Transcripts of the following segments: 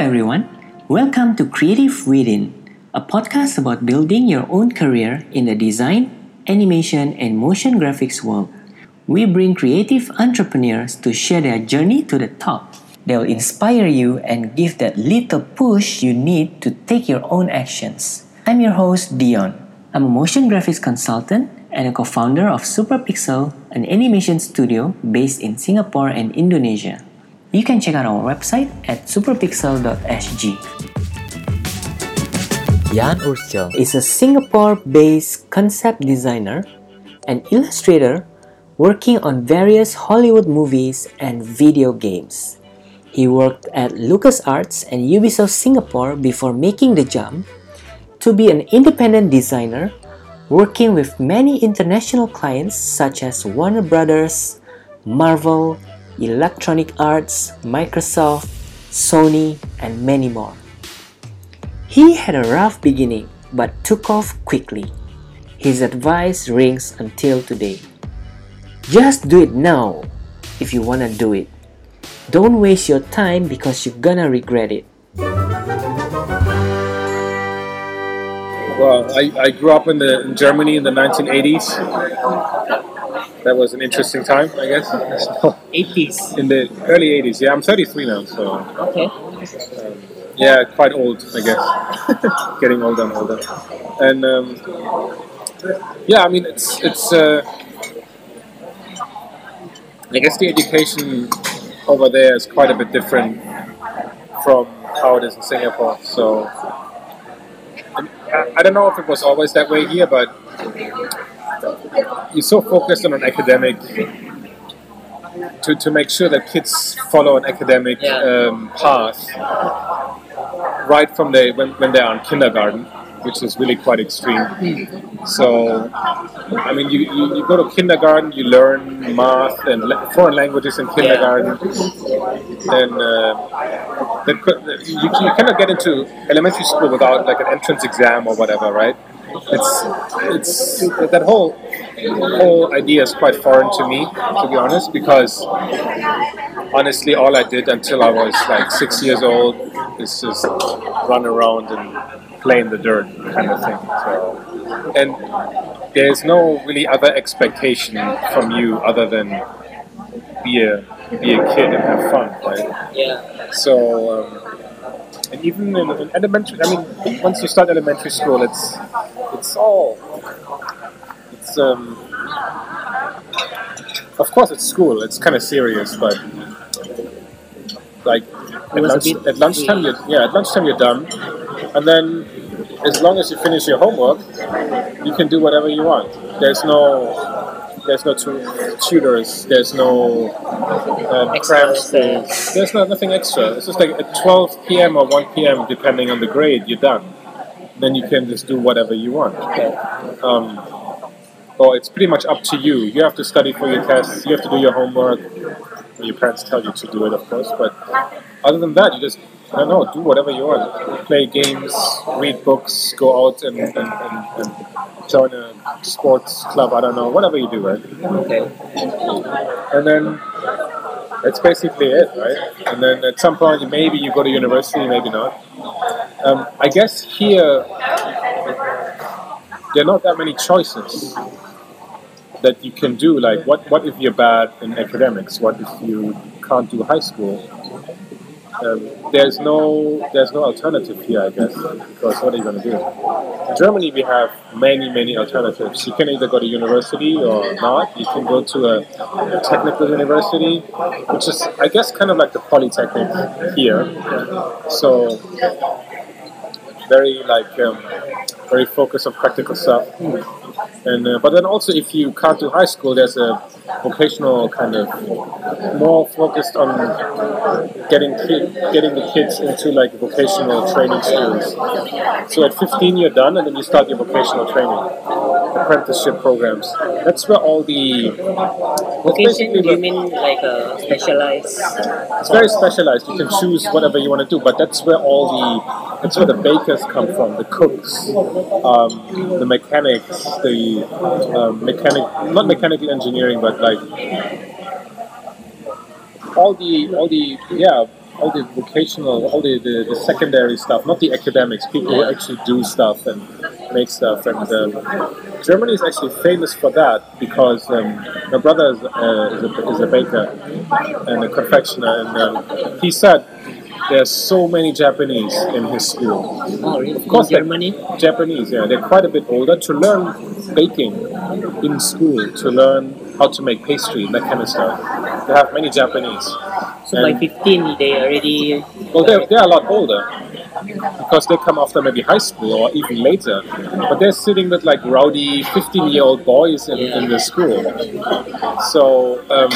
everyone. Welcome to Creative Within, a podcast about building your own career in the design, animation, and motion graphics world. We bring creative entrepreneurs to share their journey to the top. They'll inspire you and give that little push you need to take your own actions. I'm your host, Dion. I'm a motion graphics consultant and a co founder of Superpixel, an animation studio based in Singapore and Indonesia. You can check out our website at superpixel.sg. Jan Urschel is a Singapore based concept designer and illustrator working on various Hollywood movies and video games. He worked at LucasArts and Ubisoft Singapore before making the jump to be an independent designer working with many international clients such as Warner Brothers, Marvel, Electronic Arts, Microsoft, Sony, and many more. He had a rough beginning but took off quickly. His advice rings until today. Just do it now if you wanna do it. Don't waste your time because you're gonna regret it. Well, I, I grew up in the in Germany in the 1980s. That was an interesting time, I guess. 80s. In the early 80s, yeah. I'm 33 now, so Okay. yeah, quite old, I guess. Getting older and older. And um, yeah, I mean, it's it's. Uh, I guess the education over there is quite a bit different from how it is in Singapore. So I, I don't know if it was always that way here, but you're so focused on an academic to, to make sure that kids follow an academic Yeah. um, path right from the when, when they are in kindergarten, which is really quite extreme. So, I mean, you, you, you go to kindergarten, you learn math and la- foreign languages in kindergarten, and uh, that could, you, you cannot get into elementary school without like an entrance exam or whatever, right? It's it's that whole whole idea is quite foreign to me, to be honest, because honestly, all I did until I was like six years old is just run around and play in the dirt, kind of thing. So, and there's no really other expectation from you other than be a be a kid and have fun, right? Yeah. So, um, and even in, in elementary, I mean, once you start elementary school, it's it's all it's um, of course it's school. It's kind of serious, but like at, lunch, at lunchtime, you're, yeah, at lunchtime you're done, and then as long as you finish your homework, you can do whatever you want. There's no there's no tu- tutors. There's no um, Extra cram There's not nothing extra. It's just like at 12 p.m. or 1 p.m. depending on the grade, you're done. Then you can just do whatever you want. Okay. Um, or it's pretty much up to you. You have to study for your tests. You have to do your homework. Your parents tell you to do it, of course. But other than that, you just I don't know, do whatever you want. Play games, read books, go out and, and, and, and join a sports club. I don't know, whatever you do, right? Okay. and then that's basically it, right? And then at some point, maybe you go to university, maybe not. Um, I guess here there are not that many choices that you can do. Like, what what if you're bad in academics? What if you can't do high school? Um, there's no there's no alternative here, I guess, because what are you going to do? In Germany, we have many many alternatives. You can either go to university or not. You can go to a, a technical university, which is I guess kind of like the polytechnic here. So very like um, very focused on practical stuff. And uh, but then also, if you can't do high school, there's a vocational kind of more focused on getting kid, getting the kids into like vocational training schools. So at 15, you're done, and then you start your vocational training apprenticeship programs. That's where all the Vocation, do you mean like a specialized? it's very specialized. You can choose whatever you want to do, but that's where all the that's where the bakers come from, the cooks, um, the mechanics, the um, mechanic not mechanical engineering, but like all the all the yeah all the vocational, all the, the, the secondary stuff, not the academics, people who actually do stuff and make stuff. And um, Germany is actually famous for that because um, my brother is, uh, is, a, is a baker and a confectioner, and um, he said there's so many Japanese in his school. Oh, really? Of course, Germany? Japanese, yeah, they're quite a bit older to learn baking in school, to learn how to make pastry, that kind of stuff. They have many Japanese. So by 15, they already. well, they're, they're a lot older because they come after maybe high school or even later. But they're sitting with like rowdy 15 year old boys in, in the school. So um,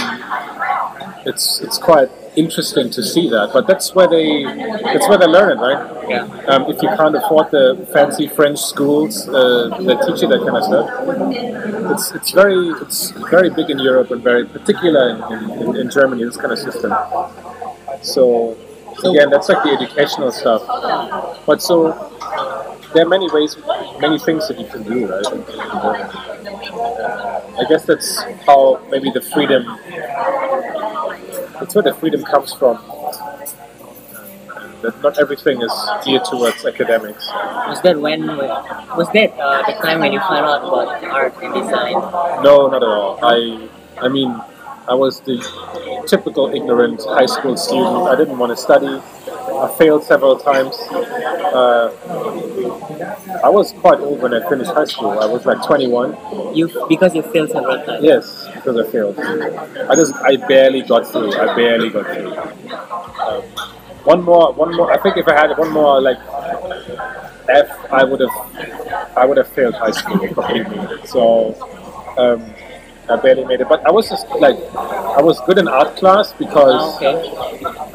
it's it's quite interesting to see that. But that's where they that's where they learn it, right? Yeah. Um, if you can't afford the fancy French schools uh, that teach you that kind of stuff, it's it's very it's very big in Europe and very particular in, in, in Germany. This kind of system. So again, that's like the educational stuff. But so there are many ways, many things that you can do, right? I guess that's how maybe the freedom. That's where the freedom comes from. That not everything is geared towards academics. Was that when? Was that uh, the time when you found out about art and design? No, not at all. I, I mean, I was the typical ignorant high school student. I didn't want to study. I failed several times. Uh, I was quite old when I finished high school. I was like 21. You because you failed several times. Yes, because I failed. I just, I barely got through. I barely got through. Um, one more, one more. I think if I had one more like F, I would have, I would have failed high school completely. So. Um, I barely made it, but I was just like, I was good in art class because Okay.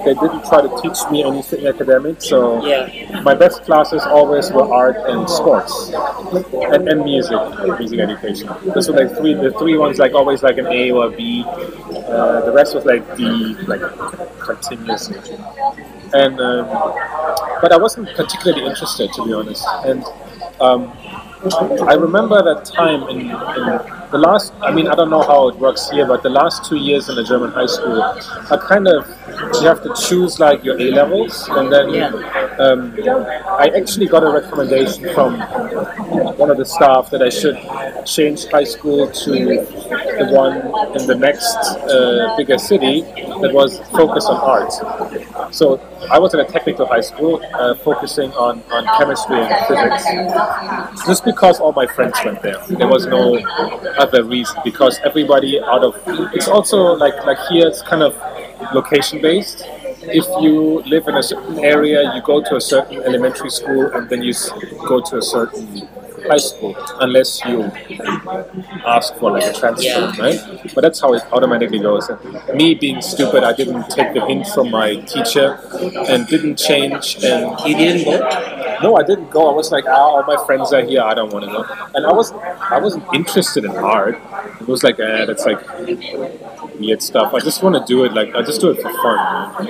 they didn't try to teach me anything academic. So Yeah. my best classes always were art and sports and, and music, music education. This was like three, the three ones like always like an A or a B. Uh, the rest was like D, like continuous. And um, but I wasn't particularly interested to be honest. And um, I remember that time in, in the last. I mean, I don't know how it works here, but the last two years in a German high school are kind of you have to choose like your A levels, and then um, I actually got a recommendation from one of the staff that I should change high school to the one in the next uh, bigger city that was focused on art. So I was in a technical high school uh, focusing on, on chemistry and physics. Just because all my friends went there, there was no other reason. Because everybody out of it's also like like here it's kind of location based. If you live in a certain area, you go to a certain elementary school, and then you go to a certain high school, unless you ask for like a transfer, Yeah. right? But that's how it automatically goes. And me being stupid, I didn't take the hint from my teacher and didn't change. And he didn't go. no, I didn't go. I was like, ah, all my friends are here. I don't want to go. And I wasn't, I wasn't interested in art. It was like, ah, that's like weird stuff. I just want to do it. Like, I just do it for fun.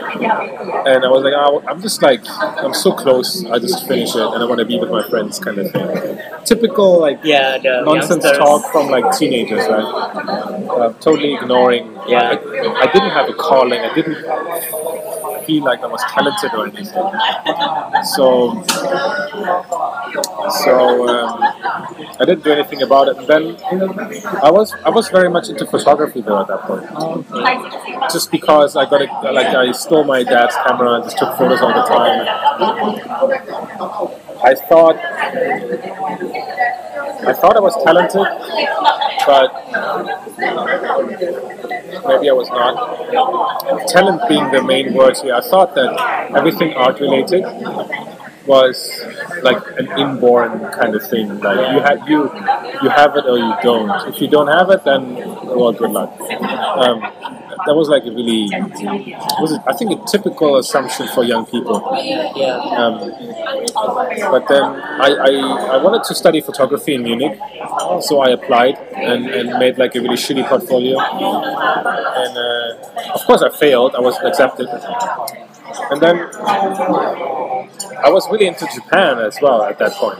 And I was like, ah, I'm just like, I'm so close. I just finish it, and I want to be with my friends, kind of thing. Typical like Yeah, nonsense youngsters. talk from like teenagers, right? Uh, totally ignoring. Yeah. I, I didn't have a calling. I didn't feel like I was talented or anything. So, so um, I didn't do anything about it. And then I was I was very much into photography though at that point. Just because I got it, like I stole my dad's camera and just took photos all the time. I thought I thought I was talented, but maybe I was not. Talent being the main word here, I thought that everything art related was like an inborn kind of thing. Like you have you you have it or you don't. If you don't have it, then well, good luck. Um, that was like a really was it, I think a typical assumption for young people. Um, but then I, I, I wanted to study photography in Munich, so I applied and, and made like a really shitty portfolio. And uh, of course, I failed. I wasn't accepted. And then I was really into Japan as well at that point.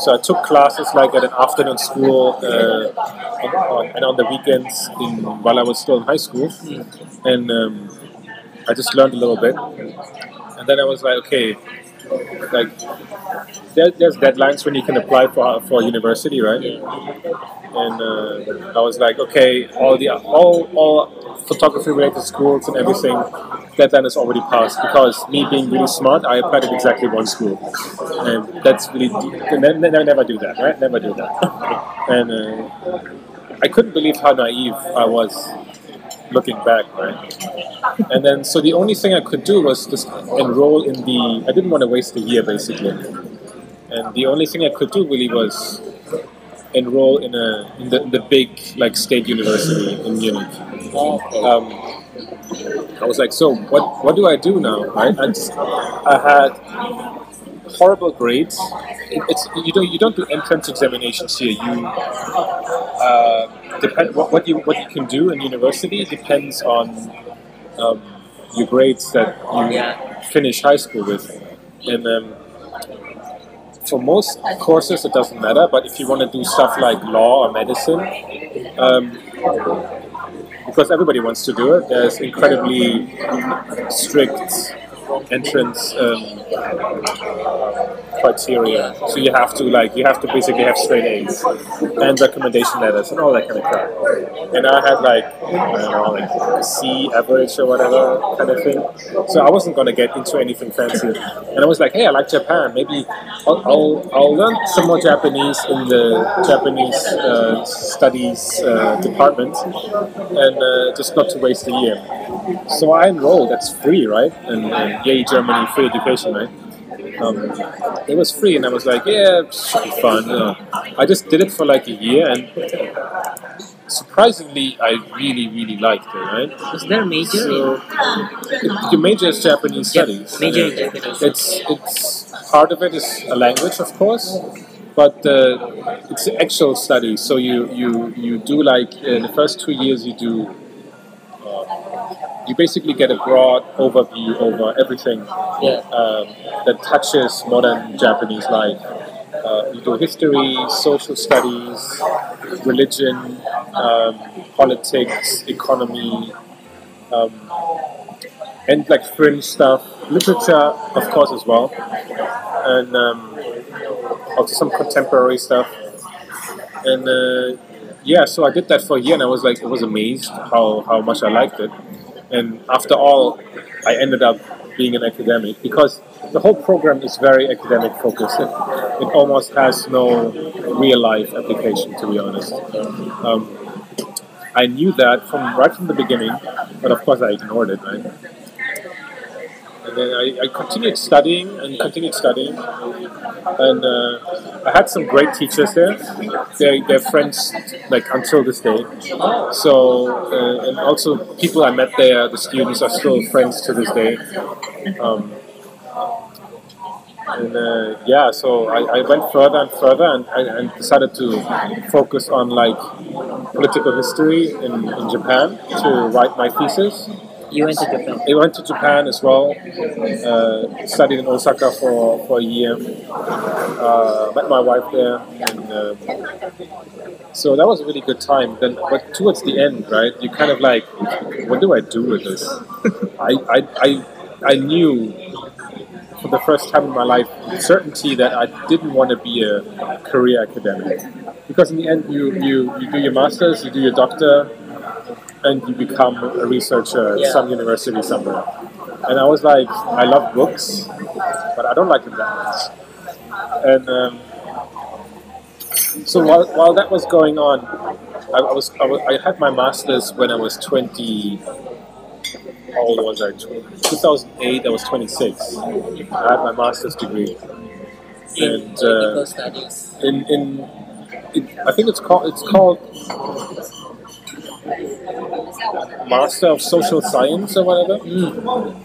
So I took classes like at an afternoon school uh, on, on, and on the weekends in, while I was still in high school. And um, I just learned a little bit, and then I was like, okay, like there, there's deadlines when you can apply for for university, right? And uh, I was like, okay, all the all all photography related schools and everything, deadline is already passed because me being really smart, I applied at exactly one school, and that's really never, never do that, right? Never do that, and. Uh, I couldn't believe how naive I was looking back, right? And then, so the only thing I could do was just enroll in the. I didn't want to waste a year, basically. And the only thing I could do really was enroll in a in the, the big like state university in Munich. Um, I was like, so what? What do I do now? Right? I, just, I had horrible grades. It, it's you don't you don't do entrance examinations here. You uh, depend what, what you what you can do in university depends on um, your grades that you finish high school with, and um, for most courses it doesn't matter. But if you want to do stuff like law or medicine. Um, because everybody wants to do it, there's incredibly strict entrance um, criteria. So you have to like you have to basically have straight A's and recommendation letters and all that kind of crap. And I had like I don't know like C average or whatever kind of thing. So I wasn't gonna get into anything fancy. And I was like, hey, I like Japan. Maybe I'll I'll, I'll learn some more Japanese in the Japanese uh, studies uh, department, and uh, just not to waste a year. So I enrolled. That's free, right? And, and yay, Germany, free education, right? Um, it was free, and I was like, yeah, it should be fun. You know. I just did it for like a year, and surprisingly, I really, really liked it. Right? Is there a major? So, your major is Japanese studies. major in Japanese. It's it's part of it is a language, of course, but uh, it's actual study. So you you you do like in the first two years you do you basically get a broad overview over everything Yeah. um, that touches modern Japanese life. Uh, you do history, social studies, religion, um, politics, economy, um, and like fringe stuff, literature, of course, as well, and um, also some contemporary stuff. And uh, yeah, so I did that for a year, and I was like, I was amazed how, how much I liked it. And after all, I ended up being an academic because the whole program is very academic focused. It, it almost has no real life application, to be honest. Um, I knew that from right from the beginning, but of course I ignored it, right? And then I, I continued studying and continued studying, and uh, I had some great teachers there. They're, they're friends like until this day. So uh, and also people I met there, the students are still friends to this day. Um, and uh, yeah, so I, I went further and further and, and, decided to focus on like political history in, in Japan to write my thesis. You went to Japan. I went to Japan as well. Uh, studied in Osaka for, for a year. Uh, met my wife there, and uh, so that was a really good time. Then, but towards the end, right, you kind of like, what do I do with this? I, I, I, I knew for the first time in my life certainty that I didn't want to be a career academic because in the end, you you, you do your masters, you do your doctor, and you become a researcher Yeah. at some university somewhere. And I was like, I love books, but I don't like them that much. And um, so while, while that was going on, I, I was, I was I had my masters when I was twenty. How old was I? 2008. I was 26. I had my master's degree, And, uh, studies. in in it, I think it's called it's called Master of Social Science or whatever,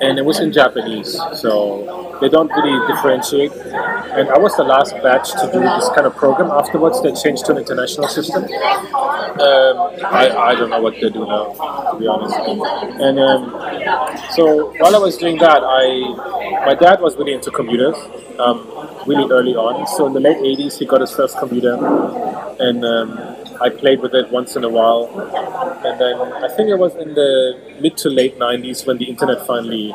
and it was in Japanese, so they don't really differentiate. And I was the last batch to do this kind of program. Afterwards, they changed to an international system. Um, I, I don't know what they do now, to be honest. And um, so while I was doing that, I my dad was really into computers. Um, really early on. So in the late 80s, he got his first computer, and um, I played with it once in a while, and then I think it was in the mid to late '90s when the internet finally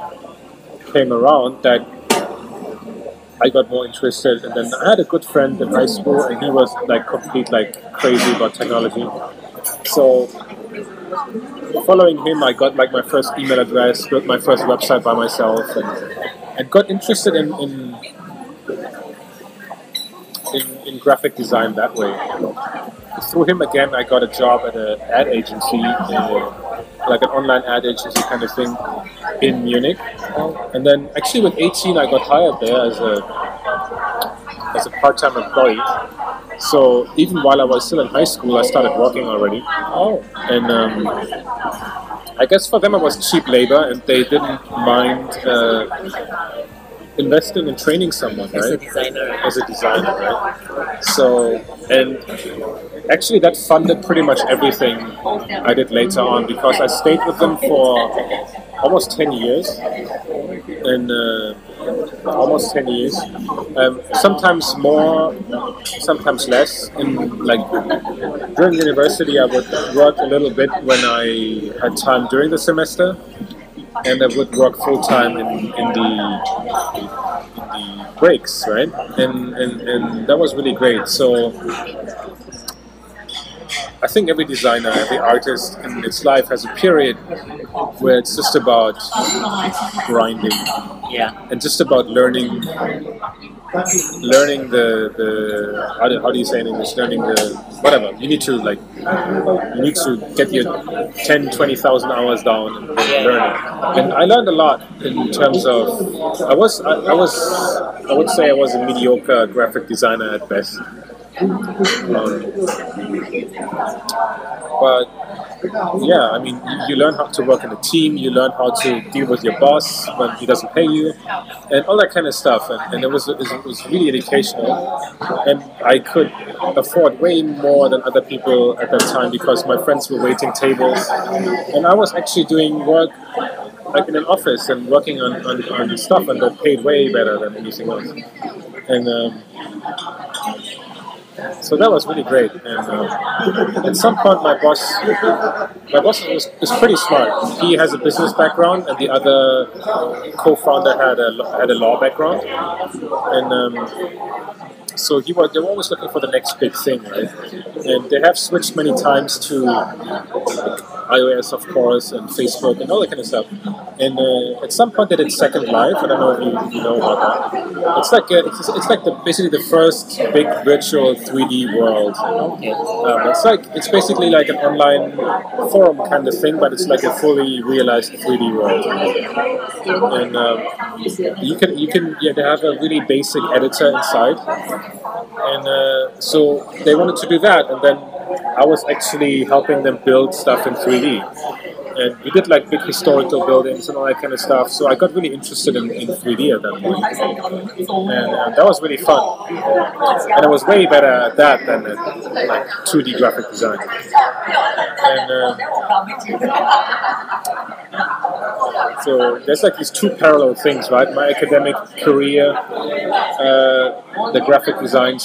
came around that I got more interested. And then I had a good friend in high school, and he was like complete like crazy about technology. So following him, I got like my first email address, built my first website by myself, and, and got interested in, in in, in graphic design that way. Through him again, I got a job at an ad agency, uh, like an online ad agency kind of thing in Munich. And then actually with 18, I got hired there as a as a part-time employee. So even while I was still in high school, I started working already. Oh, And um, I guess for them it was cheap labor, and they didn't mind uh, investing in training someone, as a designer. as a designer, right? So, and actually, that funded pretty much everything I did later on because I stayed with them for almost 10 years. And uh, almost 10 years. Um, sometimes more, sometimes less. In like during university, I would work a little bit when I had time during the semester, and I would work full time in, in the in the breaks, right? And, and and that was really great. So I think every designer, every artist in its life has a period where it's just about grinding. Yeah. and just about learning learning the, the how, do, how do you say in English? Learning the whatever. You need to like you need to get your 10 20,000 hours down and, learn. It and I learned a lot in terms of I was I, I was I would say I was a mediocre graphic designer at best but yeah, I mean, you, learn how to work in a team, you learn how to deal with your boss when he doesn't pay you, and all that kind of stuff. And, and it, was, it was really educational. And I could afford way more than other people at that time because my friends were waiting tables. And I was actually doing work like in an office and working on, on, on stuff, and that paid way better than anything else. And um, so that was really great. And uh, at some point, my boss, my boss was, was pretty smart. He has a business background, and the other co-founder had a had a law background, and. Um, so he was, they were always looking for the next big thing, right? And they have switched many times to iOS, of course, and Facebook and all that kind of stuff. And uh, at some point they did Second Life. I don't know if you, you know about that. It's like a, it's, it's like the basically the first big virtual 3D world. Okay. Um, it's like it's basically like an online forum kind of thing, but it's like a fully realized 3D world. And um, you can you can yeah, they have a really basic editor inside, and uh, so they wanted to do that, and then I was actually helping them build stuff in 3D. And we did like big historical buildings and all that kind of stuff. So I got really interested in, in 3D at that point. And that was really fun. And I was way better at that than at like 2D graphic design. And uh, so there's like these two parallel things, right? My academic career, uh, the graphic design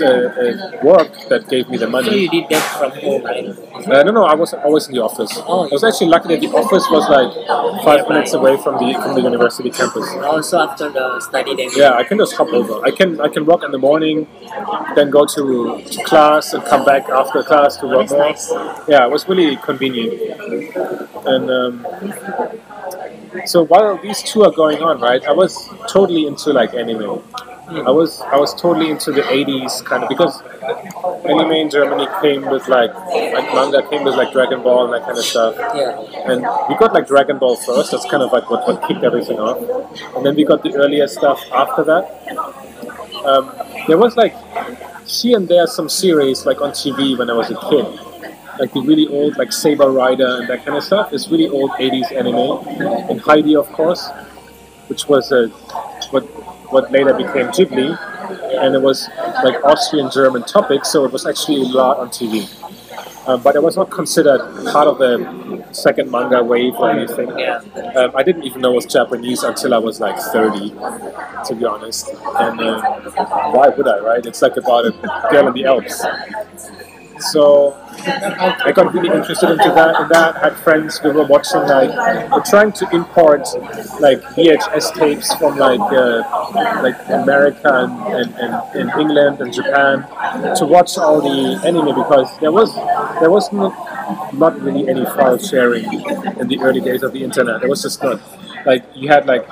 uh, uh, work that gave me the So money. you did that from home, right? Uh, no, no, I was I was in the office. Oh, I was actually lucky that the office was like five minutes away from the from the university campus. Also after the study, day. Yeah, I can just hop over. I can I can work in the morning, then go to, to class and come back after class to work more. nice. Yeah, it was really convenient. And um, so while these two are going on, right, I was totally into like anime. I was I was totally into the 80s kind of because anime in Germany came with like, like manga came with like Dragon Ball and that kind of stuff. Yeah. And we got like Dragon Ball first. That's kind of like what, what kicked everything off. And then we got the earlier stuff after that. Um, there was like here and there some series like on TV when I was a kid. Like the really old like Saber Rider and that kind of stuff. It's really old 80s anime. And Heidi, of course, which was a, what what later became Ghibli. And it was like Austrian German topics, so it was actually a lot on TV. Um, but it was not considered part of the second manga wave or anything. Um, I didn't even know it was Japanese until I was like 30, to be honest. And uh, why would I, right? It's like about a girl in the Alps. So I got really interested into that. In that, had friends who were watching like we're trying to import like VHS tapes from like uh, like America and, and, and, and England and Japan to watch all the anime because there was there was not, not really any file sharing in the early days of the internet. There was just not like you had like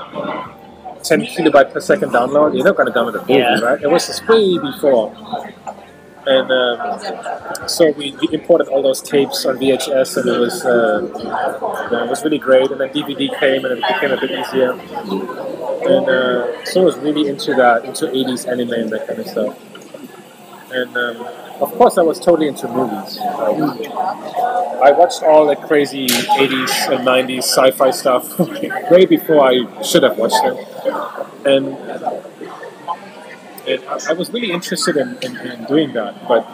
10 kilobyte per second download. You're not going to download a movie, Yeah. right? It was just way before. And um, so we, imported all those tapes on VHS, and it was uh, it was really great. And then DVD came, and it became a bit easier. And uh, so I was really into that, into 80s anime and that kind of stuff. And um, of course, I was totally into movies. Like, I watched all the crazy 80s and 90s sci-fi stuff way before I should have watched them. And, and I, was really interested in, in, in doing that, but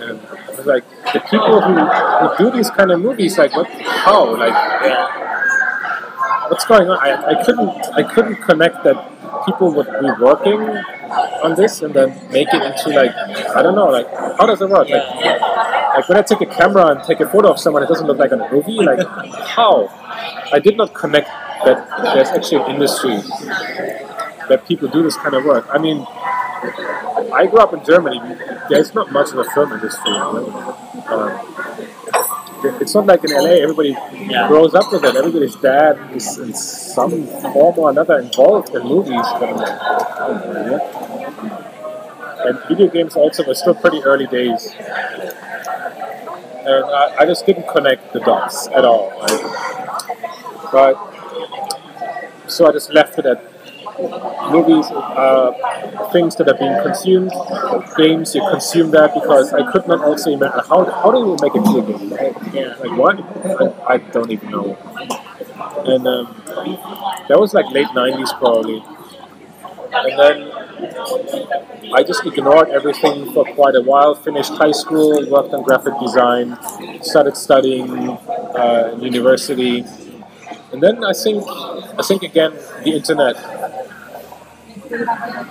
um, I was like the people who, who do these kind of movies, like what, how, like, what's going on? I, I couldn't I couldn't connect that people would be working on this and then make it into like I don't know, like how does it work? Like, like when I take a camera and take a photo of someone, it doesn't look like a movie. Like how? I did not connect that there's actually an industry that people do this kind of work. I mean, I grew up in Germany. There's not much of a film industry. Um, it's not like in LA. Everybody Yeah. grows up with it. Everybody's dad is in some form or another involved in movies. But I'm like, yeah. And video games also were still pretty early days. And I, I just didn't connect the dots at all. Right? But so I just left it at movies are things that are being consumed. Games, you consume that because I could not also imagine how, how do you make a video game? Yeah. Like what? I, I don't even know. And um, that was like late '90s probably. And then I just ignored everything for quite a while. Finished high school, worked on graphic design, started studying uh, in university, and then I think I think again the internet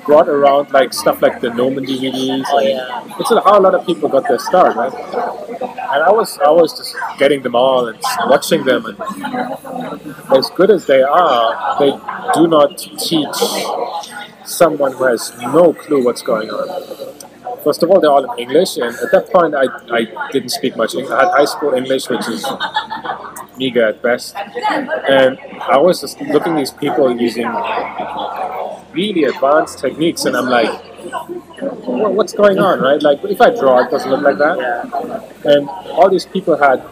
brought around like stuff like the Gnomon DVDs. Oh, yeah. It's how a lot of people got their start, right? And I was I was just getting them all and watching them, and as good as they are, they do not teach someone who has no clue what's going on. First of all, they're all in English, and at that point, I, I didn't speak much English. I had high school English, which is meager at best, and I was just looking at these people using really advanced techniques, and I'm like, "Wha- what's going on, right? Like, if I draw, it doesn't look like that. And all these people had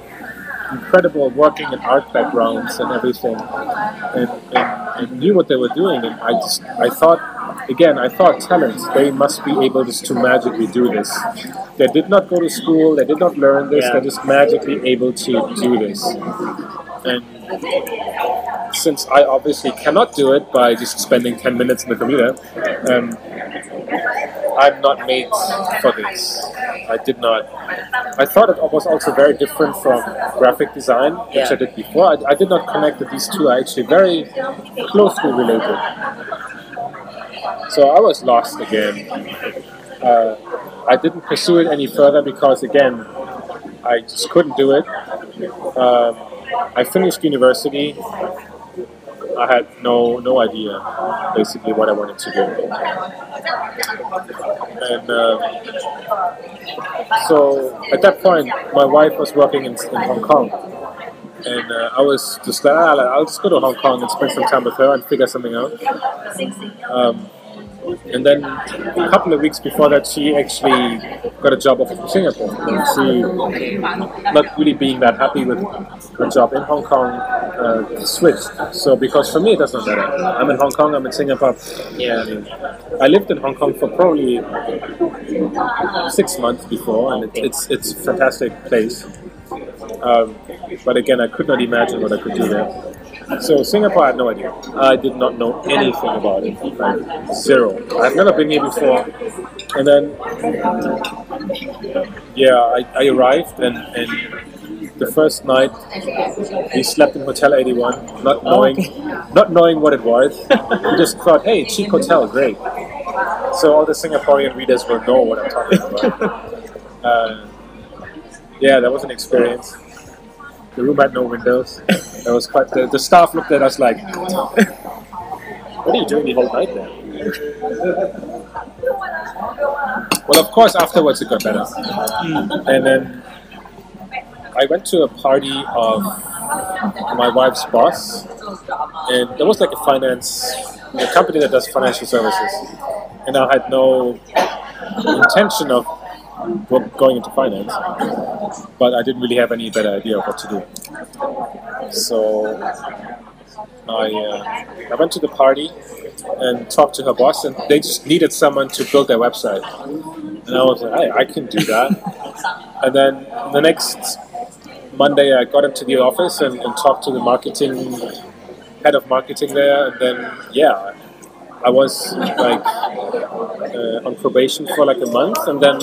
incredible working and art backgrounds and everything, and, and, and knew what they were doing. And I just, I thought, again, I thought talent. They must be able just to magically do this. They did not go to school. They did not learn this. Yeah. They're just magically able to do this. And since I obviously cannot do it by just spending 10 minutes in the computer, um, I'm not made for this. I did not. I thought it was also very different from graphic design, which Yeah. I did before. I, I did not connect that these two are actually very closely related. So I was lost again. Uh, I didn't pursue it any further because, again, I just couldn't do it. Um, I finished university. I had no no idea, basically, what I wanted to do. And uh, so at that point, my wife was working in, in Hong Kong. And uh, I was just like, ah, I'll just go to Hong Kong and spend some time with her and figure something out. Um, and then a couple of weeks before that, she actually got a job offer from Singapore. And she, not really being that happy with her job in Hong Kong, uh, switched. So because for me, it doesn't matter. I'm in Hong Kong. I'm in Singapore. I, I lived in Hong Kong for probably six months before, and it, it's it's a fantastic place. Um, but again, I could not imagine what I could do there. So Singapore, I had no idea. I did not know anything about it, like zero. I've never been here before. And then, yeah, I, I arrived, and, and the first night we slept in Hotel 81, not knowing, not knowing what it was. we just thought, hey, cheap hotel, great. So all the Singaporean readers will know what I'm talking about. Uh, yeah, that was an experience. The room had no windows. That was quite. The, the staff looked at us like, "What are you doing the whole night there?" Well, of course, afterwards it got better, hmm. and then I went to a party of my wife's boss, and there was like a finance, a company that does financial services, and I had no intention of going into finance, but I didn't really have any better idea of what to do. So I, uh, I went to the party and talked to her boss, and they just needed someone to build their website. And I was like, hey, I can do that. And then the next Monday, I got into the office and, and talked to the marketing head of marketing there, and then yeah, I was like uh, on probation for like a month, and then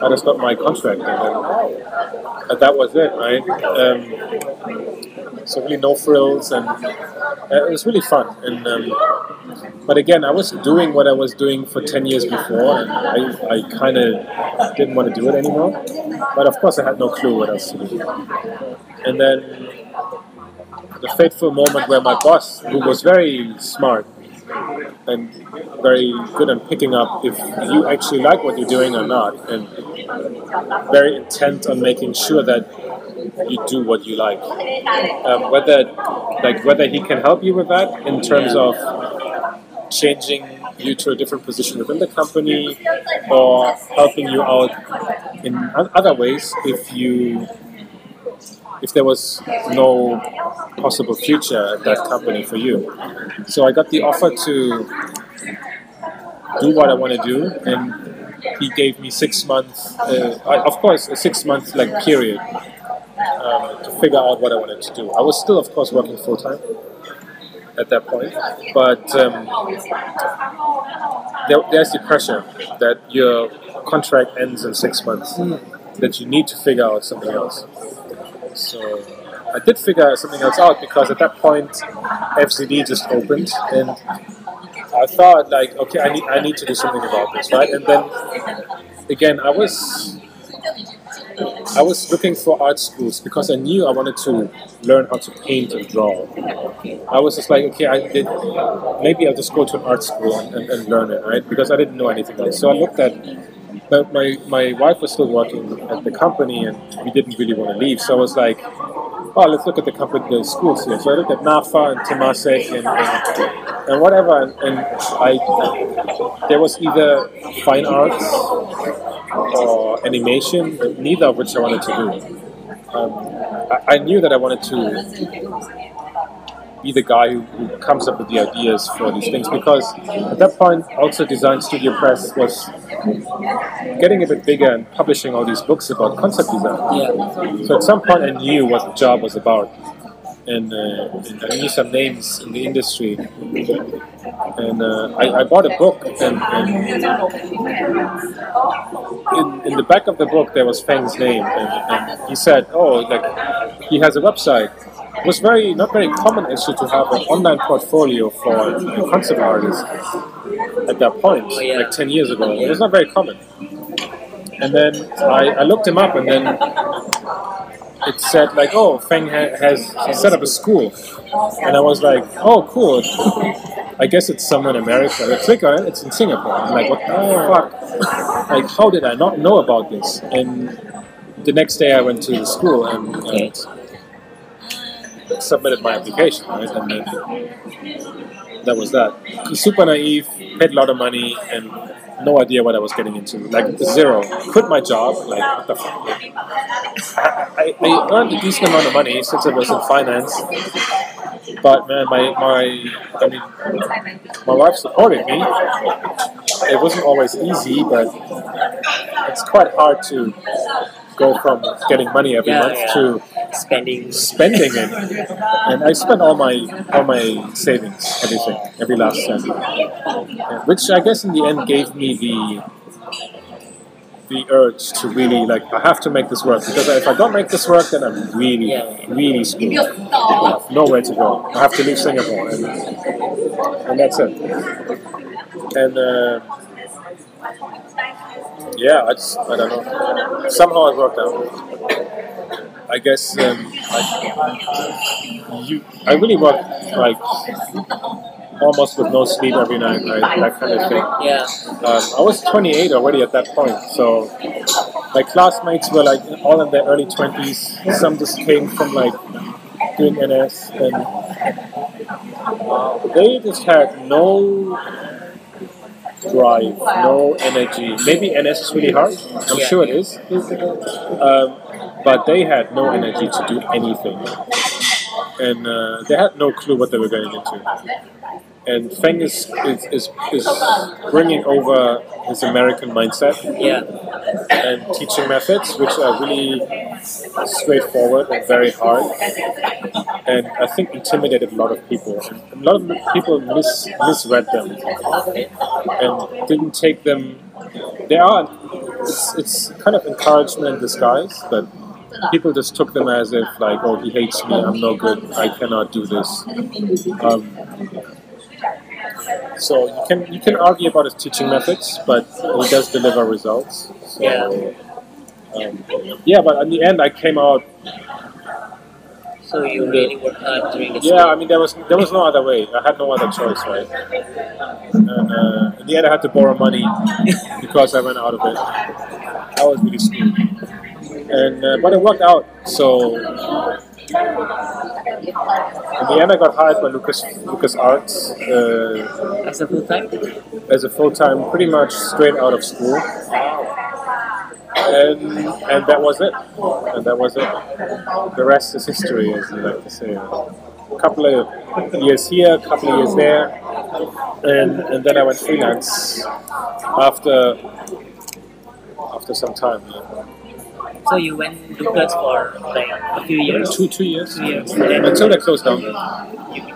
I just got my contract, and, then, and that was it, right? Um, so really no frills, and uh, it was really fun. And um, but again, I was doing what I was doing for ten years before, and I, I kind of didn't want to do it anymore. But of course, I had no clue what else to do. And then the fateful moment where my boss, who was very smart and very good at picking up if you actually like what you're doing or not, and very intent on making sure that you do what you like. Um, whether, like, whether he can help you with that in terms of changing you to a different position within the company, or helping you out in other ways if you if there was no possible future at that company for you. So I got the offer to do what I want to do, and he gave me six months, uh, I- of course, a six month like period um, to figure out what I wanted to do. I was still, of course, working full time at that point, but um, there, there's the pressure that your contract ends in six months, that you need to figure out something else. So I did figure something else out because at that point FZD just opened and I thought like okay I need I need to do something about this right and then again I was I was looking for art schools because I knew I wanted to learn how to paint and draw. I was just like, okay, I did, maybe I'll just go to an art school and, and, and learn it, right? Because I didn't know anything else. So I looked at, but my, my wife was still working at the company and we didn't really want to leave. So I was like, oh, let's look at the company, the schools here. So I looked at NAFA and Temasek and, and, and whatever. And, and I, there was either fine arts or animation, neither of which I wanted to do. Um, I, I knew that I wanted to be the guy who, who comes up with the ideas for these things because at that point, also Design Studio Press was getting a bit bigger and publishing all these books about concept design. Yeah. So at some point, I knew what the job was about. And, uh, and I knew some names in the industry. And uh, I, I bought a book, and, and in, in the back of the book there was Feng's name, and, and he said, "Oh, like he has a website." It was very not very common actually to have an online portfolio for a concept artists at that point, oh, yeah. like ten years ago. It was not very common. And then I, I looked him up, and then it said like, "Oh, Feng ha- has set up a school," and I was like, "Oh, cool." I guess it's somewhere in America. I click on uh, it, it's in Singapore. I'm like, what the fuck? Like, how did I not know about this? And the next day I went to the school and, and submitted my application, right? And then that was that. Super naive, paid a lot of money, and no idea what I was getting into. Like, zero. Quit my job. Like, what the fuck? I, I earned a decent amount of money since I was in finance. But man, my, my I mean, my wife supported me. It wasn't always easy, but it's quite hard to go from getting money every Yeah, month yeah. to Spending. spending it. And I spent all my all my savings, everything, every last cent. Yeah, Which I guess in the end gave me the the urge to really like I have to make this work because if I don't make this work then I'm really really screwed. Nowhere to go. I have to leave Singapore and and that's it. And uh, yeah, I just I don't know. Somehow it worked out. I guess um, I, you, I really work like almost with no sleep every night, right? That kind of thing. Yeah. Um, I was 28 already at that point, so my classmates were like all in their early 20s. Some just came from like doing NS, and they just had no drive, no energy. Maybe NS is really hard. I'm sure it is. Um, but they had no energy to do anything, and uh, they had no clue what they were going into. And Feng is, is, is, is bringing over his American mindset Yeah. and teaching methods, which are really straightforward and very hard, and I think intimidated a lot of people. A lot of people mis- misread them and didn't take them. They are. It's, it's kind of encouragement in disguise, but people just took them as if like, oh, he hates me. I'm no good. I cannot do this. Um, so you can you can argue about his teaching methods, but he does deliver results. So, Yeah. Um, yeah, but in the end, I came out. So you really work hard during the Yeah, I mean there was there was no other way. I had no other choice, right? And uh, in the end, I had to borrow money because I ran out of it. I was really screwed. And uh, but it worked out. So in the end, I got hired by Lucas LucasArts uh, as a full time. as a full time, pretty much straight out of school. And and that was it. And that was it. The rest is history, as you like to say. A couple of years here, a couple of years there, and and then I went freelance after after some time. yeah. So you went to Lucas for like a few years. Two two years. Two years. And then, Until they closed down.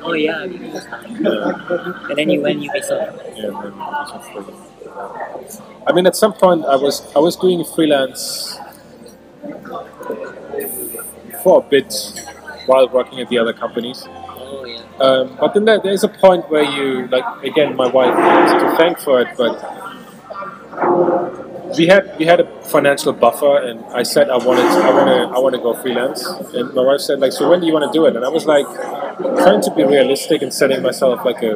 oh yeah. Yeah. And then you went Ubisoft. Yeah, then it was free. I mean, at some point, I was I was doing freelance for a bit while working at the other companies. Oh yeah. Um, but then there, there's a point where you, like, again, my wife is to thank for it, but we had we had a financial buffer, and I said I wanted I want to I want to go freelance, and my wife said like, so when do you want to do it? And I was like, trying to be realistic and setting myself like a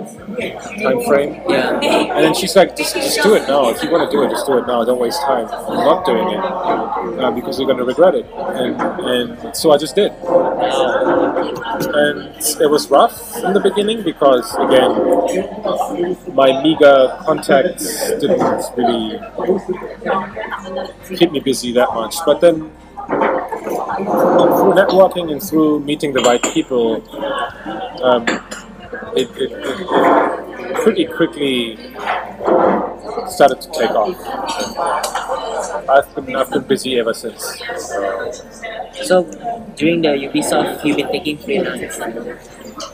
time frame. Yeah. And then she's like, just, just do it now. If you want to do it, just do it now. Don't waste time. I'm not doing it uh, because you're going to regret it. And, and so I just did. And it was rough in the beginning because, again, my meager contacts didn't really keep me busy that much. But then through networking and through meeting the right people, um, it, it, it, it pretty quickly started to take off. I've been, I've been busy ever since. So during the Ubisoft, you've been taking freelance.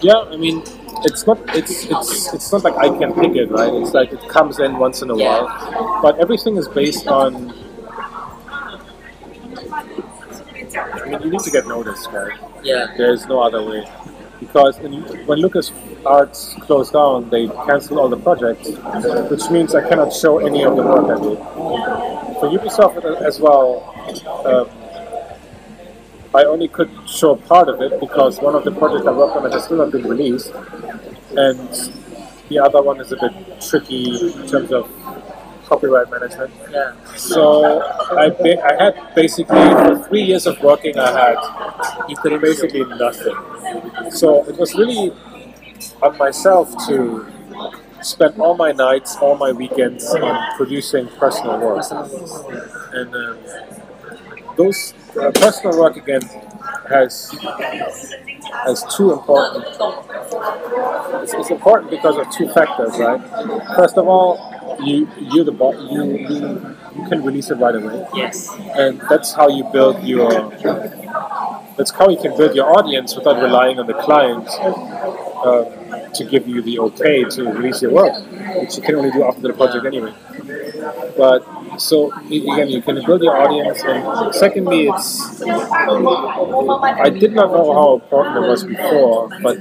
Yeah, I mean, it's not it's it's it's not like I can pick it, right? It's like it comes in once in a while, but everything is based on. Mean, you need to get noticed, right? Yeah. There's no other way. Because in, when Lucas Arts closed down, they canceled all the projects, which means I cannot show any of the work I did. For Ubisoft as well, um, I only could show part of it because one of the projects I worked on has still not been released, and the other one is a bit tricky in terms of copyright management. Yeah. So I, ba- I had basically for three years of working, I had You couldn't basically nothing. So it was really on myself to spend all my nights, all my weekends on producing personal work. And um, those uh, personal work again has has too important. It's, it's important because of two factors, right? First of all, you you the bo- you, you you can release it right away Yes. and that's how you build your that's how you can build your audience without relying on the client um, to give you the okay to release your work which you can only do after the project anyway but so again you can build your audience and secondly it's i did not know how important it was before but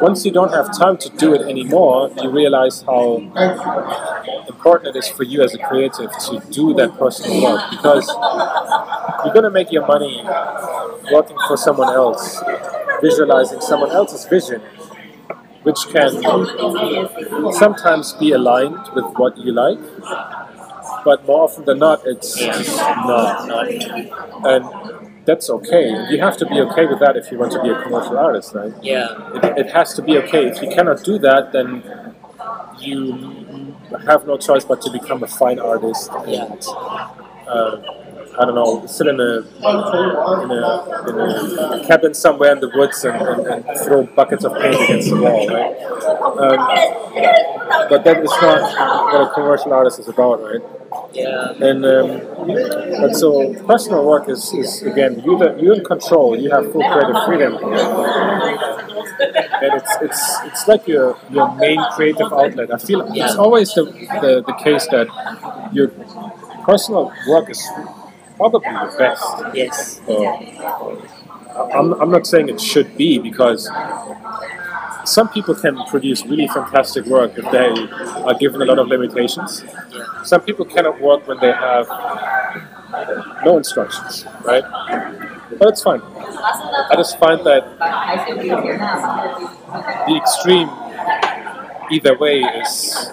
once you don't have time to do it anymore you realize how important it is for you as a creative to do that personal work because you're going to make your money working for someone else, visualizing someone else's vision, which can sometimes be aligned with what you like, but more often than not, it's just not. And that's okay. You have to be okay with that if you want to be a commercial artist, right? Yeah. It, it has to be okay. If you cannot do that, then you have no choice but to become a fine artist and Yeah. uh, I don't know, sit in a in a, in a cabin somewhere in the woods and, and, and throw buckets of paint against the wall, right? Um, but that is not what a commercial artist is about, right? Yeah. And um, but so personal work is, is again you you're in control. You have full creative freedom, and it's it's it's like your your main creative outlet. I feel it's always the, the the case that your personal work is probably the best. Yes. So, I'm, I'm not saying it should be because some people can produce really fantastic work if they are given a lot of limitations. Some people cannot work when they have no instructions, right? But it's fine. I just find that the extreme either way is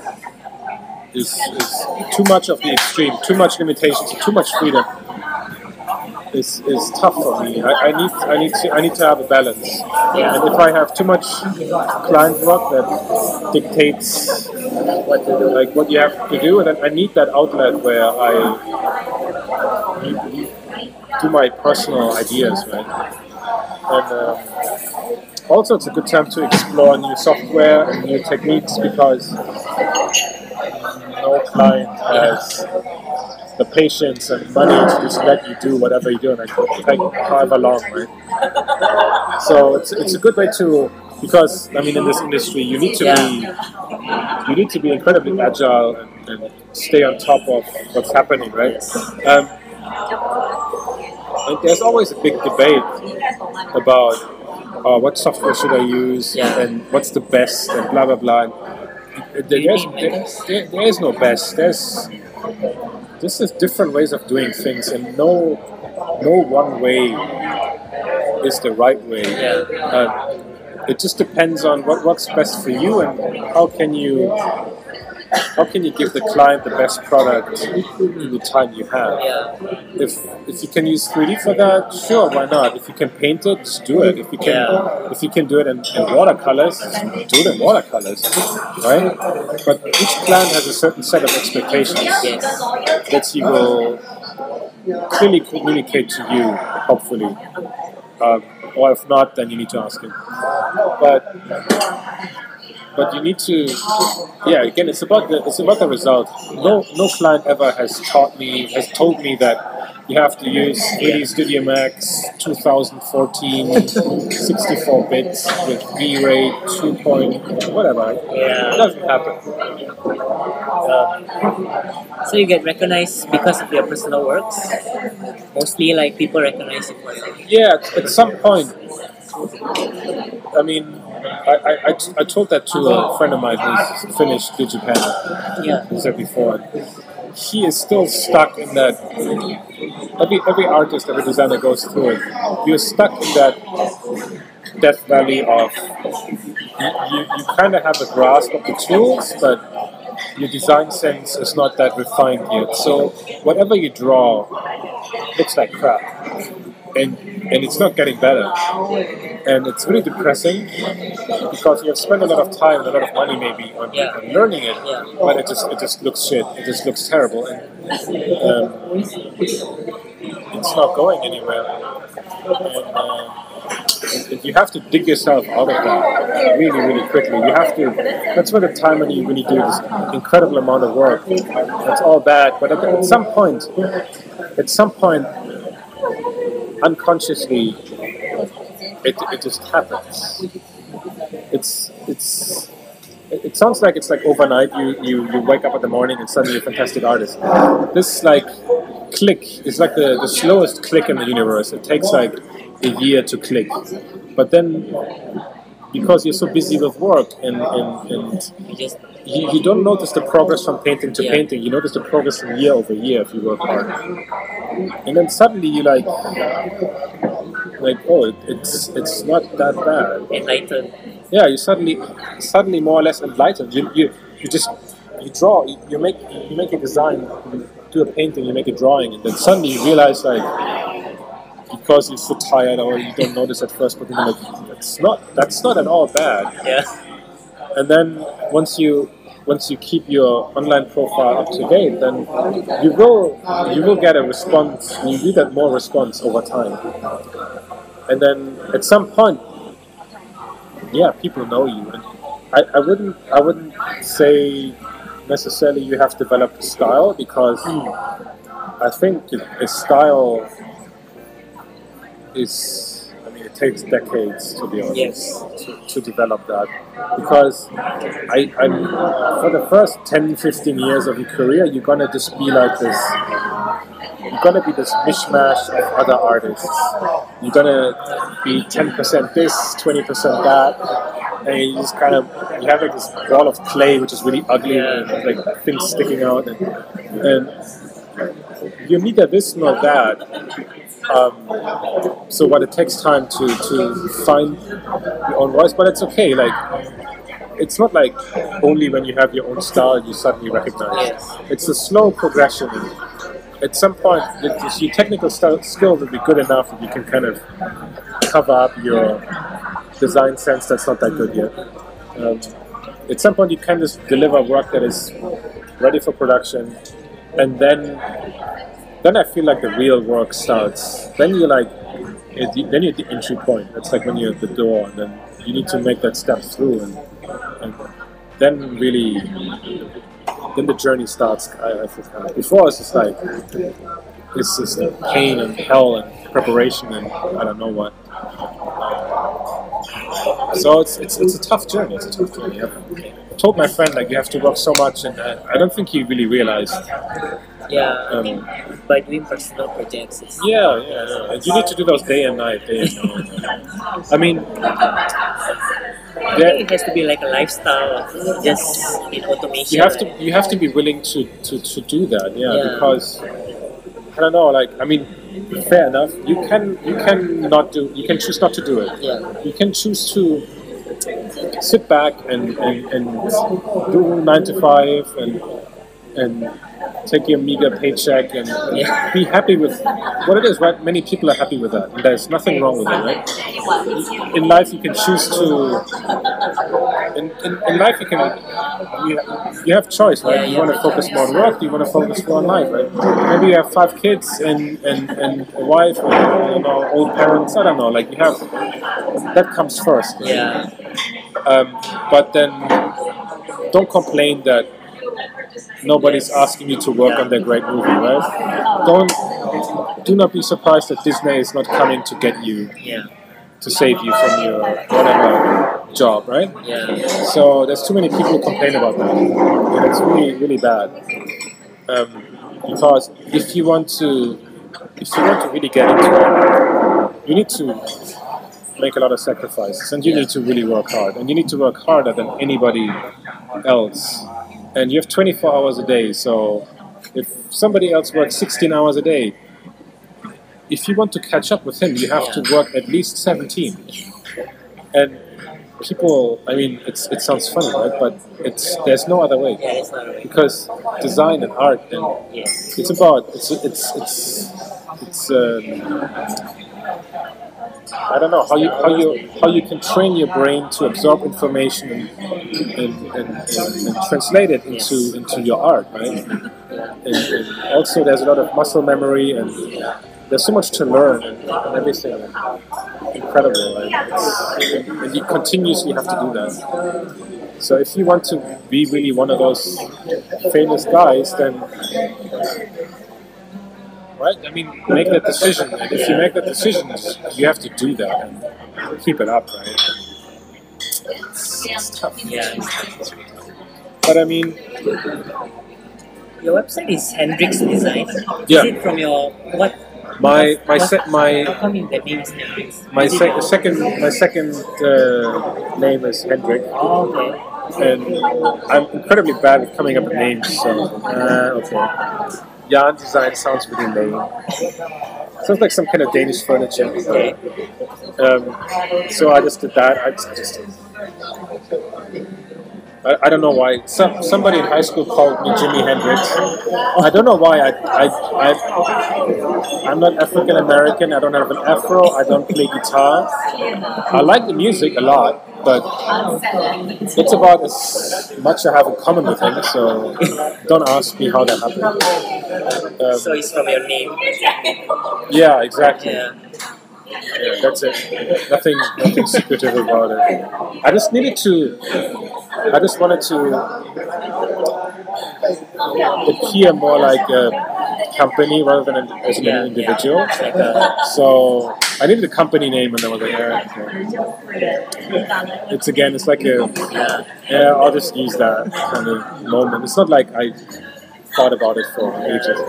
is, is too much of the extreme, too much limitations, too much freedom is, is tough for me. I, I need I need to I need to have a balance. And if I have too much client work that dictates what to do, like what you have to do, then I need that outlet where I do my personal ideas, right? And um, also, it's a good time to explore new software and new techniques because no client has the patience and money to just let you do whatever you do, and it could take however long, right? So it's, it's a good way to because I mean in this industry you need to be you need to be incredibly agile and, and stay on top of what's happening, right? Um, there's always a big debate about uh, what software should I use Yeah. and what's the best and blah blah blah. There, there- there is no best. There's this is different ways of doing things, and no no one way is the right way. Uh, it just depends on what works best for you and how can you how can you give the client the best product in the time you have. Yeah. If if you can use 3D for that, sure, why not? If you can paint it, just do it. If you can Yeah. if you can do it in, in watercolors, do it in watercolors, right? But each client has a certain set of expectations Yes. that he will clearly communicate to you, hopefully. Um, or if not, then you need to ask him. But but you need to, yeah. Again, it's about the it's about the result. No no client ever has taught me has told me that you have to use 3D Studio Max 2014 64 bits with V-Ray 2 point whatever. Yeah. It doesn't happen. So you get recognized because of your personal works. Mostly, like people recognize you for. Yeah, at some point. I mean, I, I, I, t- I told that to a friend of mine who's finished DigiPen, Yeah. who said before. He is still stuck in that. Every every artist, every designer goes through it. You're stuck in that death valley of you, you, you kind of have a grasp of the tools, but your design sense is not that refined yet. So whatever you draw looks like crap, and and it's not getting better, and it's really depressing because you have spent a lot of time and a lot of money maybe on, Yeah. on learning it, Yeah. but it just it just looks shit. It just looks terrible, and um, it's not going anywhere. And, uh, and you have to dig yourself out of that really, really quickly. You have to. That's where the time when you when you do this incredible amount of work. That's all bad, but at, at some point, at some point, unconsciously, it, it just happens. It's it's. It sounds like it's like overnight. You, you you wake up in the morning and suddenly you're a fantastic artist. This like click is like the, the slowest click in the universe. It takes like a year to click, but then because you're so busy with work and and, and You you, don't notice the progress from painting to Yeah. painting. You notice the progress from year over year if you work hard. And then suddenly you like, like oh, it, it's it's not that bad. Enlightened. Yeah, you suddenly suddenly more or less enlightened. You you, you just you draw, you, you make you make a design, you do a painting, you make a drawing, and then suddenly you realize like because you're so tired or you don't notice at first, but then you're like that's not that's not at all bad. Yeah. And then once you once you keep your online profile up to date, then you will you will get a response. You will get more response over time. And then at some point, yeah, people know you. And I, I wouldn't I wouldn't say necessarily you have developed a style because I think a style is takes decades to be honest Yes. to, to develop that because I, I'm for the first 10 15 years of your career you're gonna just be like this you're gonna be this mishmash of other artists you're gonna be 10% this 20% that and you just kind of you have like this ball of clay which is really ugly and like things sticking out and, and you're neither this nor that um, so what it takes time to, to find your own voice but it's okay like it's not like only when you have your own style you suddenly recognize. It's a slow progression. At some point your technical st- skill will be good enough that you can kind of cover up your design sense that's not that good yet. Um, at some point you can just deliver work that is ready for production and then then I feel like the real work starts. Then you're like, it, then you're at the entry point. It's like when you're at the door, and then you need to make that step through, and, and then really, then the journey starts. I, I feel kind of. Before it's just like, it's just pain and hell and preparation and I don't know what. Um, so it's, it's it's a tough journey. It's a tough journey. I've told my friend like you have to work so much, and I, I don't think he really realized. Yeah. I Um, by doing personal projects, Yeah, yeah, yeah. And You need to do those day and night, day and night. I mean, I yeah, think it has to be like a lifestyle, just in automation. you have to you have to be willing to, to, to do that, yeah, Yeah. because I don't know, like I mean, fair enough. You can you can not do you can choose not to do it. Yeah. You can choose to sit back and, and, and do nine to five and and take your meager paycheck and Yeah. be happy with what it is, right? Many people are happy with that. And there's nothing wrong with it, right? In life, you can choose to. In, in, in life, you can. You, you have choice, right? You want to focus more on work. You want to focus more on life, right? Maybe you have five kids and, and, and a wife, or you know, old parents. I don't know. Like you have that comes first. right? Yeah. Um, but then don't complain that nobody's asking you to work on their great movie, right? Don't do not be surprised that Disney is not coming to get you Yeah. to save you from your whatever job, right? Yeah. So there's too many people who complain about that, and it's really really bad. Um, because if you want to, if you want to really get into it, you need to make a lot of sacrifices, and you need to really work hard, and you need to work harder than anybody else. And you have 24 hours a day, so if somebody else works 16 hours a day, if you want to catch up with him, you have to work at least 17. And people, I mean, it's, it sounds funny, right? But it's there's no other way Yeah, it's not right. because design and art and it's about it's it's it's it's um, I don't know how you how you how you can train your brain to absorb information and and, and, and, and translate it into into your art, right? And, also there's a lot of muscle memory and there's so much to learn and, everything. Incredible, and, and you continuously have to do that. So if you want to be really one of those famous guys, then right? I mean, make that decision. And if you make that decision, you have to do that and keep it up, right? It's, it's tough. Yeah. But I mean, Your website is Hendrix Design. Yeah. Is it from your what? my my what- se- my How come the name is Hendrix? my sec- second my second uh, name is Hendrik. Oh, okay. and I'm incredibly bad at coming up with names. So uh, okay, Jan design sounds really lame. Sounds like some kind of Danish furniture. Um, so I just did that. I just, just I, I don't know why. Some, somebody in high school called me Jimi Hendrix. I don't know why. I, I, I, I'm not African American. I don't have an afro. I don't play guitar. I like the music a lot, but it's about as much I have in common with him. So don't ask me how that happened. Um, So it's from your name. yeah, exactly. Yeah. Yeah, that's it. Nothing, nothing secretive about it. I just needed to. I just wanted to appear more like a company rather than an, as an Yeah, individual. A, So I needed a company name, and I was like, yeah, it's again, it's like a yeah. yeah. I'll just use that kind of moment. It's not like I thought about it for ages.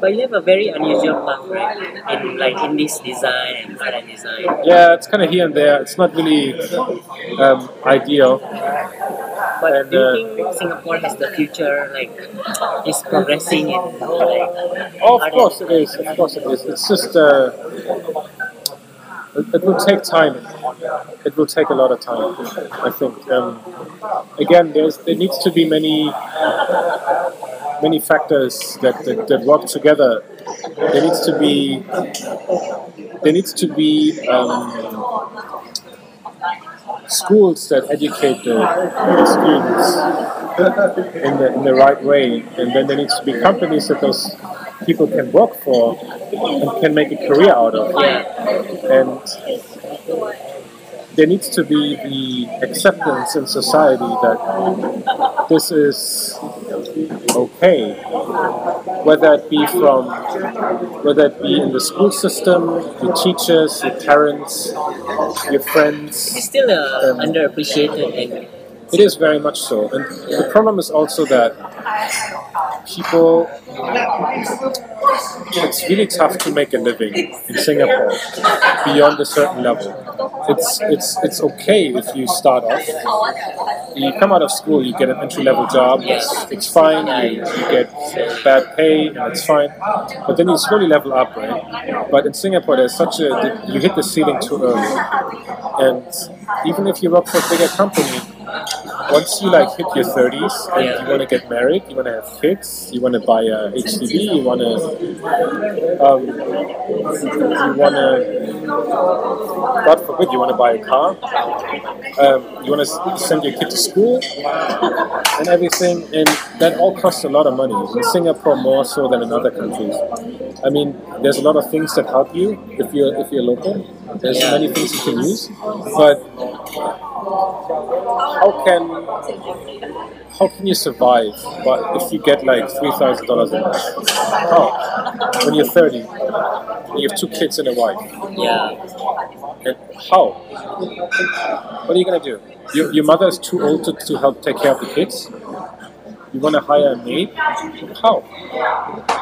But you have a very unusual path, right? In like in this design and product design. Yeah, it's kind of here and there. It's not really um, ideal. But And, do you uh, think Singapore has the future, like, is progressing in like? Oh, of course it is. Of course it is. It's just uh, it, it will take time. It will take a lot of time. I think. Um, again, there's there needs to be many many factors that, that, that work together. There needs to be there needs to be um, schools that educate the, the students in the, in the right way, and then there needs to be companies that those people can work for and can make a career out of. Yeah. And there needs to be the acceptance in society that this is okay, whether it be from whether it be in the school system, your teachers, your parents, your friends. It's still uh, Um, underappreciated It is very much so. And the problem is also that people, it's really tough to make a living in Singapore beyond a certain level. It's, it's, it's okay if you start off. You come out of school, you get an entry level job, it's, it's fine, you, you get bad pay, and it's fine. But then you slowly level up, right? But in Singapore, there's such a, you hit the ceiling too early. And even if you work for a bigger company, once you like hit your 30s and you want to get married, you want to have kids, you want to buy a HDB, you want to, um, you want to, God forbid, you want to buy a car, um, you want to send your kid to school and everything, and that all costs a lot of money. In Singapore, more so than in other countries. I mean, there's a lot of things that help you if you're if you're local. There's many things you can use, but how can how can you survive? But if you get like three thousand dollars a month, how? When you're thirty, and you have two kids and a wife, yeah, and how? What are you gonna do? Your, your mother is too old to, to help take care of the kids. You want to hire a maid? How?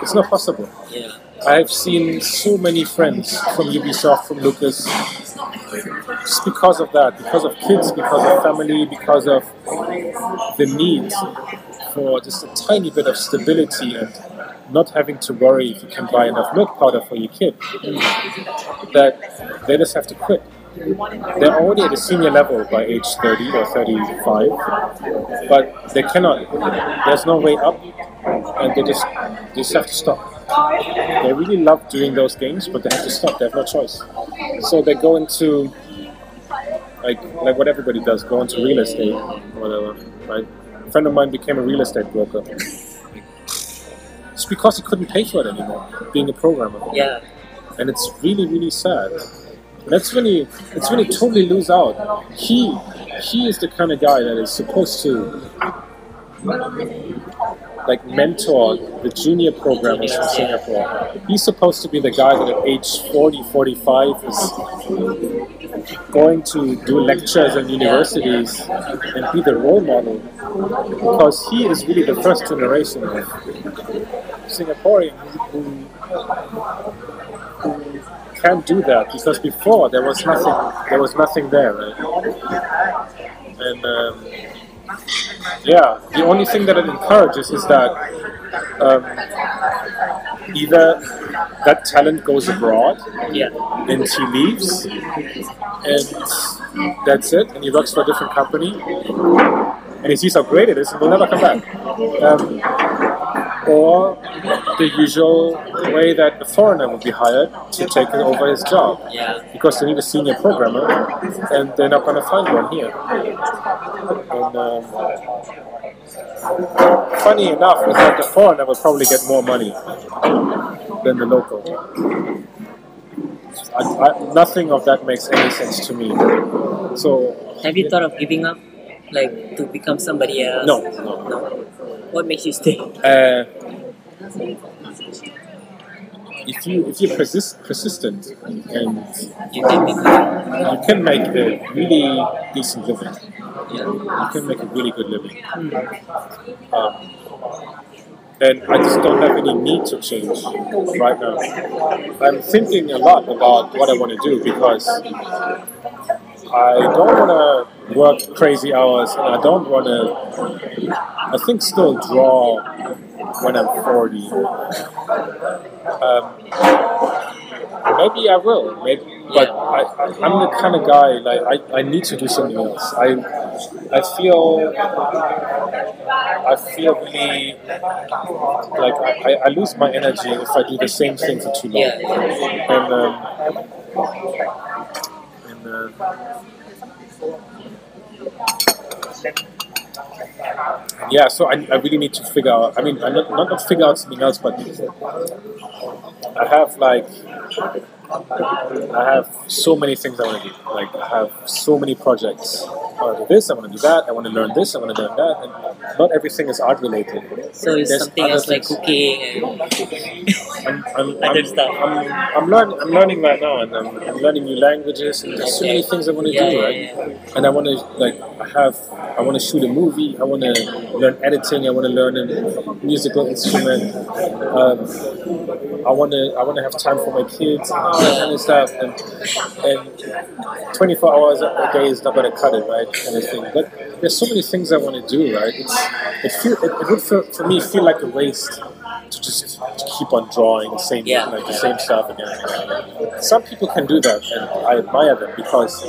It's not possible. yeah, I've seen so many friends from Ubisoft, from Lucas, just because of that, because of kids, because of family, because of the need for just a tiny bit of stability and not having to worry if you can buy enough milk powder for your kid, that they just have to quit. They're already at a senior level by age 30 or 35, but they cannot, there's no way up, and they just, they just have to stop. They really love doing those games, but they have to stop. They have no choice. So they go into like like what everybody does, go into real estate or whatever. Right? A friend of mine became a real estate broker. It's because he couldn't pay for it anymore, being a programmer. yeah, And it's really, really sad. That's when you it's when you totally lose out. He he is the kind of guy that is supposed to like mentor the junior programmers from Singapore. He's supposed to be the guy that at age 40, 45 is going to do lectures in universities and be the role model because he is really the first generation of Singaporean who, who can't do that because before there was nothing there was nothing there right? and um, yeah, the only thing that it encourages is that um, either that talent goes abroad Yeah. and he leaves, and that's it, and he works for a different company, and he sees how great it is, and will never come back. Um, or the usual way that a foreigner would be hired to take over his job Yeah. because they need a senior programmer, and they're not going to find one here. And um, funny enough, is that the foreigner will probably get more money than the local. I, I, nothing of that makes any sense to me. So Have you thought of giving up, like to become somebody else? no, no. No. What makes you stay? Uh, if you if you're persist, persistent and You can make it. you can make a really decent living. Yeah. You can make a really good living. Um, and I just don't have any need to change right now. I'm thinking a lot about what I want to do because I don't want to work crazy hours and I don't want to, I think, still draw when I'm 40. Um, maybe I will, maybe, but I, I'm the kind of guy like I, I need to do something else. I I feel I feel really like I, I lose my energy if I do the same thing for too long. Yeah. And um, yeah, so I, I really need to figure out. I mean, I'm not not, not figure out something else, but I have like I have so many things I want to do. Like I have so many projects. I want to do this. I want to do that. I want to learn this. I want to learn that. And not everything is art related. So it's There's something else like cooking and I'm, I'm, I'm, stuff. I'm, I'm, learn, I'm learning right now, and I'm, I'm learning new languages, and there's so many things I want to Yeah, do, yeah, right? yeah. And I want to like I have I want to shoot a movie. I want to learn editing. I want to learn a musical instrument. Um, I want to I want to have time for my kids and all that kind of stuff. And and 24 hours a day is not going to cut it, right? Kind of thing. But there's so many things I want to do, right? It's it feel it, it would feel, for me feel like a waste to just keep on drawing the same Yeah. like the same stuff again. and again. Some people can do that, and I admire them because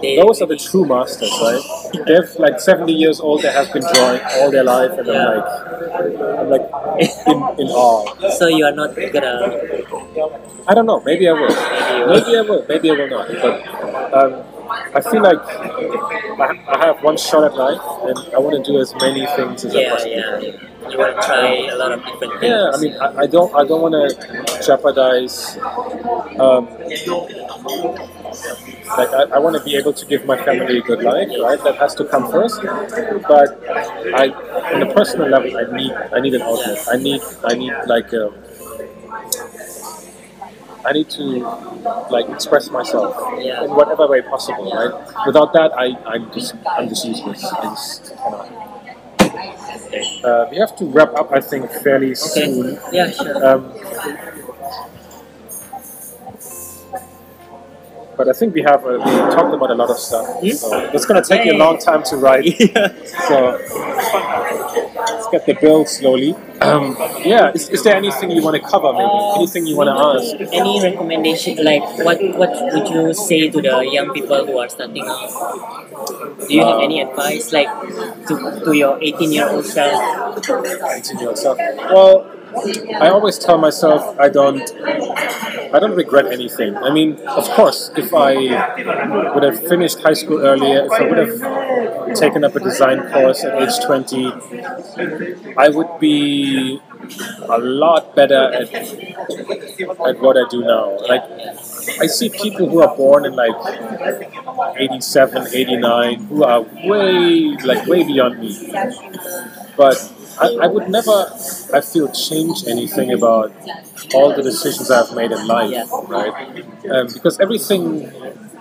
they, those are the true masters, right? They're like 70 years old. They have been drawing all their life, and I'm like, I'm like in, in awe. so you are not gonna I don't know. Maybe I will. Maybe I will. Maybe I will not. But um, I feel like I, have one shot at life, and I want to do as many things as I possibly yeah can. You want to try a lot of different things. Yeah, I mean, I, I don't, I don't want to jeopardize. Um, like, I, I want to be able to give my family a good life, right? That has to come first. But I, on a personal level, I need, I need an outlet. I need, I need like, um, I need to like express myself Yeah. in whatever way possible, right? Without that, I, I'm just, I'm just useless. I just cannot. Uh, we have to wrap up, I think, fairly Okay. soon. Yeah, sure. Um, but I think we have uh, we talked about a lot of stuff. Hmm? So it's going to take you a long time to write. So let's get the bill slowly. Um, yeah, is, is there anything you want to cover? Maybe anything you want to ask? Any recommendation, like what what would you say to the young people who are starting out? Do you have any advice, like to, to your 18 year old self? Continue yourself. Well, I always tell myself I don't. I don't regret anything. I mean, of course, if I would have finished high school earlier, if I would have taken up a design course at age 20, I would be a lot better at, at what I do now. Like, I see people who are born in like 87, 89, who are way, like, way beyond me. But I, I would never, I feel, change anything about all the decisions I've made in life, right? Um, because everything,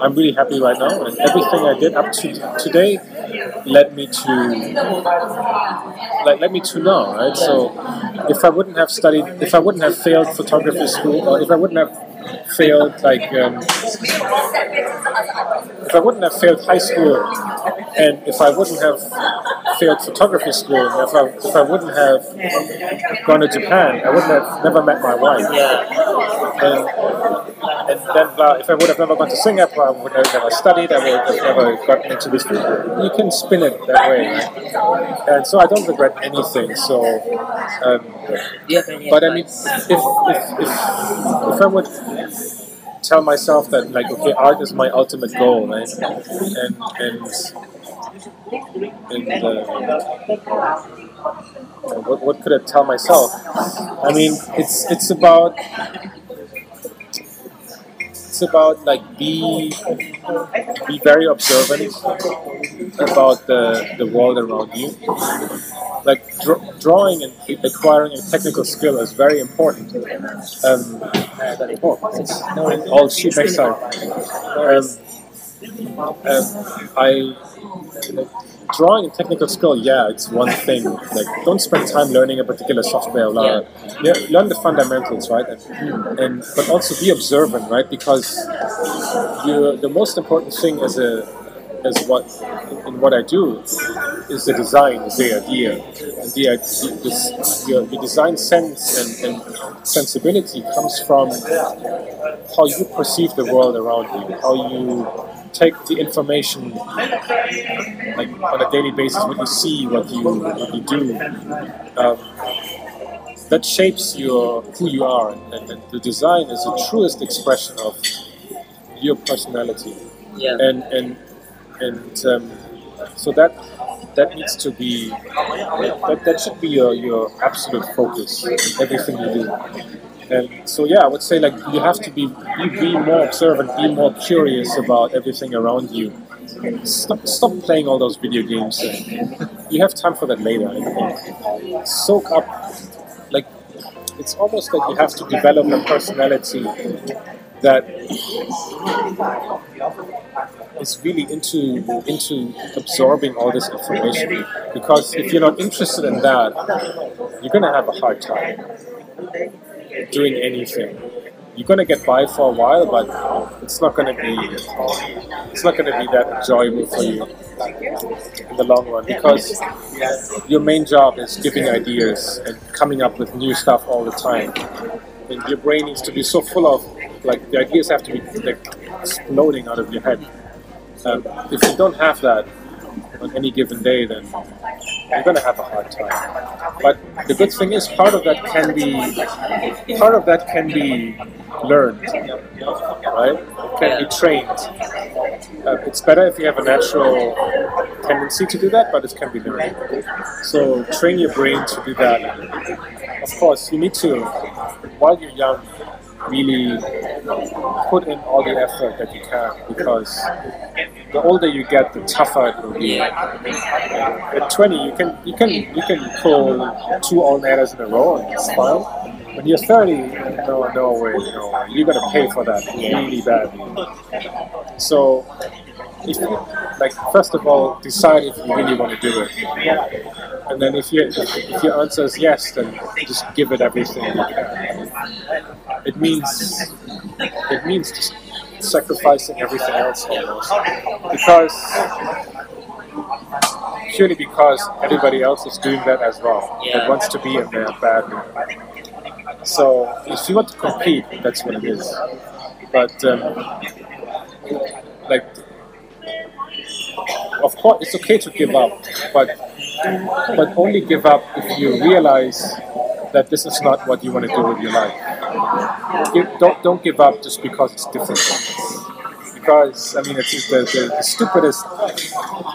I'm really happy right now, and everything I did up to today led me to, like, led me to now, right? So, if I wouldn't have studied, if I wouldn't have failed photography school, or if I wouldn't have failed like um, if I wouldn't have failed high school and if I wouldn't have failed photography school if I, if I wouldn't have gone to Japan I wouldn't have never met my wife. And, and then if I would have never gone to Singapore I would have never studied I would have never gotten into this field. you can spin it that way and so I don't regret anything so um, but I mean if, if, if, if I would tell myself that like okay art is my ultimate goal right? And and and uh, what, what could I tell myself? I mean it's it's about it's about like be be very observant about the, the world around you like dr- drawing and acquiring a technical skill is very important. Um, oh, all shoot next. Um, um, I drawing and technical skill. Yeah, it's one thing. Like, don't spend time learning a particular software. Blah, yeah. learn the fundamentals, right? And, and but also be observant, right? Because you the most important thing as a as what in what I do is the design, is the idea, and the this, your, your design sense and, and sensibility comes from how you perceive the world around you, how you take the information like on a daily basis, what you see, what you what you do. Um, that shapes your who you are, and, and the design is the truest expression of your personality. Yeah. And and and um, so that that needs to be that, that should be your, your absolute focus in everything you do and so yeah i would say like you have to be be, more observant be more curious about everything around you. Stop, stop playing all those video games. You have time for that later i think. Soak up like it's almost like you have to develop a personality that is really into into absorbing all this information. Because if you're not interested in that you're going to have a hard time doing anything. You're to get by for a while but it's not to be it's not to be that enjoyable for you in the long run because your main job is giving ideas and coming up with new stuff all the time. And your brain needs to be so full of like the ideas have to be like exploding out of your head. Um, if you don't have that on any given day, then you're going to have a hard time. But the good thing is, part of that can be part of that can be learned, right? It can be trained. Uh, it's better if you have a natural tendency to do that, but it can be learned. So train your brain to do that. Of course, you need to, while you're young, really put in all the effort that you can because the older you get, the tougher it will be. At 20, you can you can you can pull two all-nighters in a row and it's fine. When you're 30, no, no way, no. You're gonna pay for that really badly. So, if you, like, first of all, decide if you really want to do it, and then if you if your answer is yes, then just give it everything you can. It means it means just sacrificing everything else almost because purely because everybody else is doing that as well Yeah. that wants to be in there badly. So if you want to compete, that's what it is. But um, like, of course, it's okay to give up, but but only give up if you realize that this is not what you want to do with your life. Give, don't don't give up just because it's difficult. Because I mean, it's the, the, the stupidest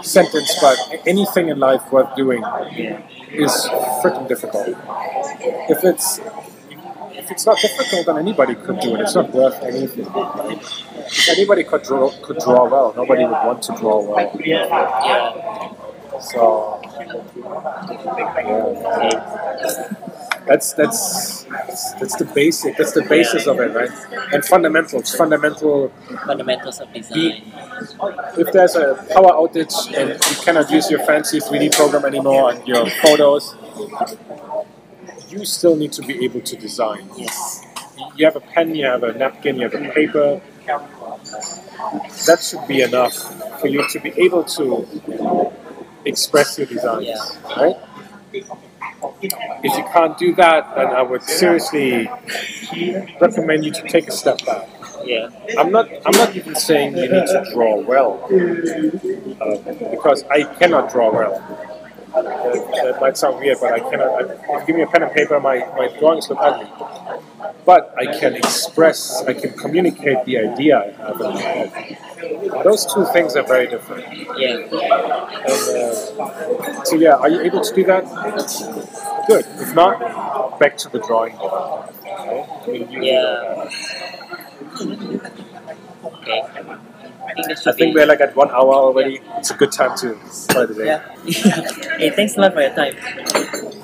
sentence, but anything in life worth doing is freaking difficult. If it's if it's not difficult, then anybody could do it. It's not worth anything. If anybody could draw could draw well, nobody would want to draw well. So yeah. That's that's that's the basic. That's the basis of it, right? And fundamentals. Fundamental. Fundamentals of design. If there's a power outage and you cannot use your fancy 3D program anymore and your photos, you still need to be able to design. Yes. you have a pen, you have a napkin, you have a paper. That should be enough for you to be able to express your designs, Yeah. right? If you can't do that, then I would seriously recommend you to take a step back. Yeah. I'm not. I'm not even saying you need to draw well, uh, because I cannot draw well. That, that might sound weird, but I cannot. I, if you give me a pen and paper, my, my drawings look ugly. But I can express. I can communicate the idea I have in my head. Those two things are very different. Yeah. And, uh, so yeah, are you able to do that? Good. If not, back to the drawing board. Okay? I mean, Yeah. Okay. I think that should I think be. we're like at one hour already. It's a good time to start the day. Yeah. hey, thanks a lot for your time.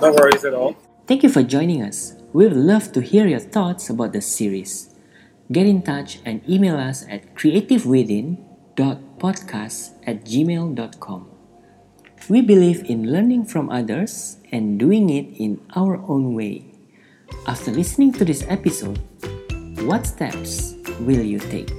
No worries at all. Thank you for joining us. We would love to hear your thoughts about the series. Get in touch and email us at creativewithin.podcast at gmail.com. We believe in learning from others and doing it in our own way. After listening to this episode, what steps will you take?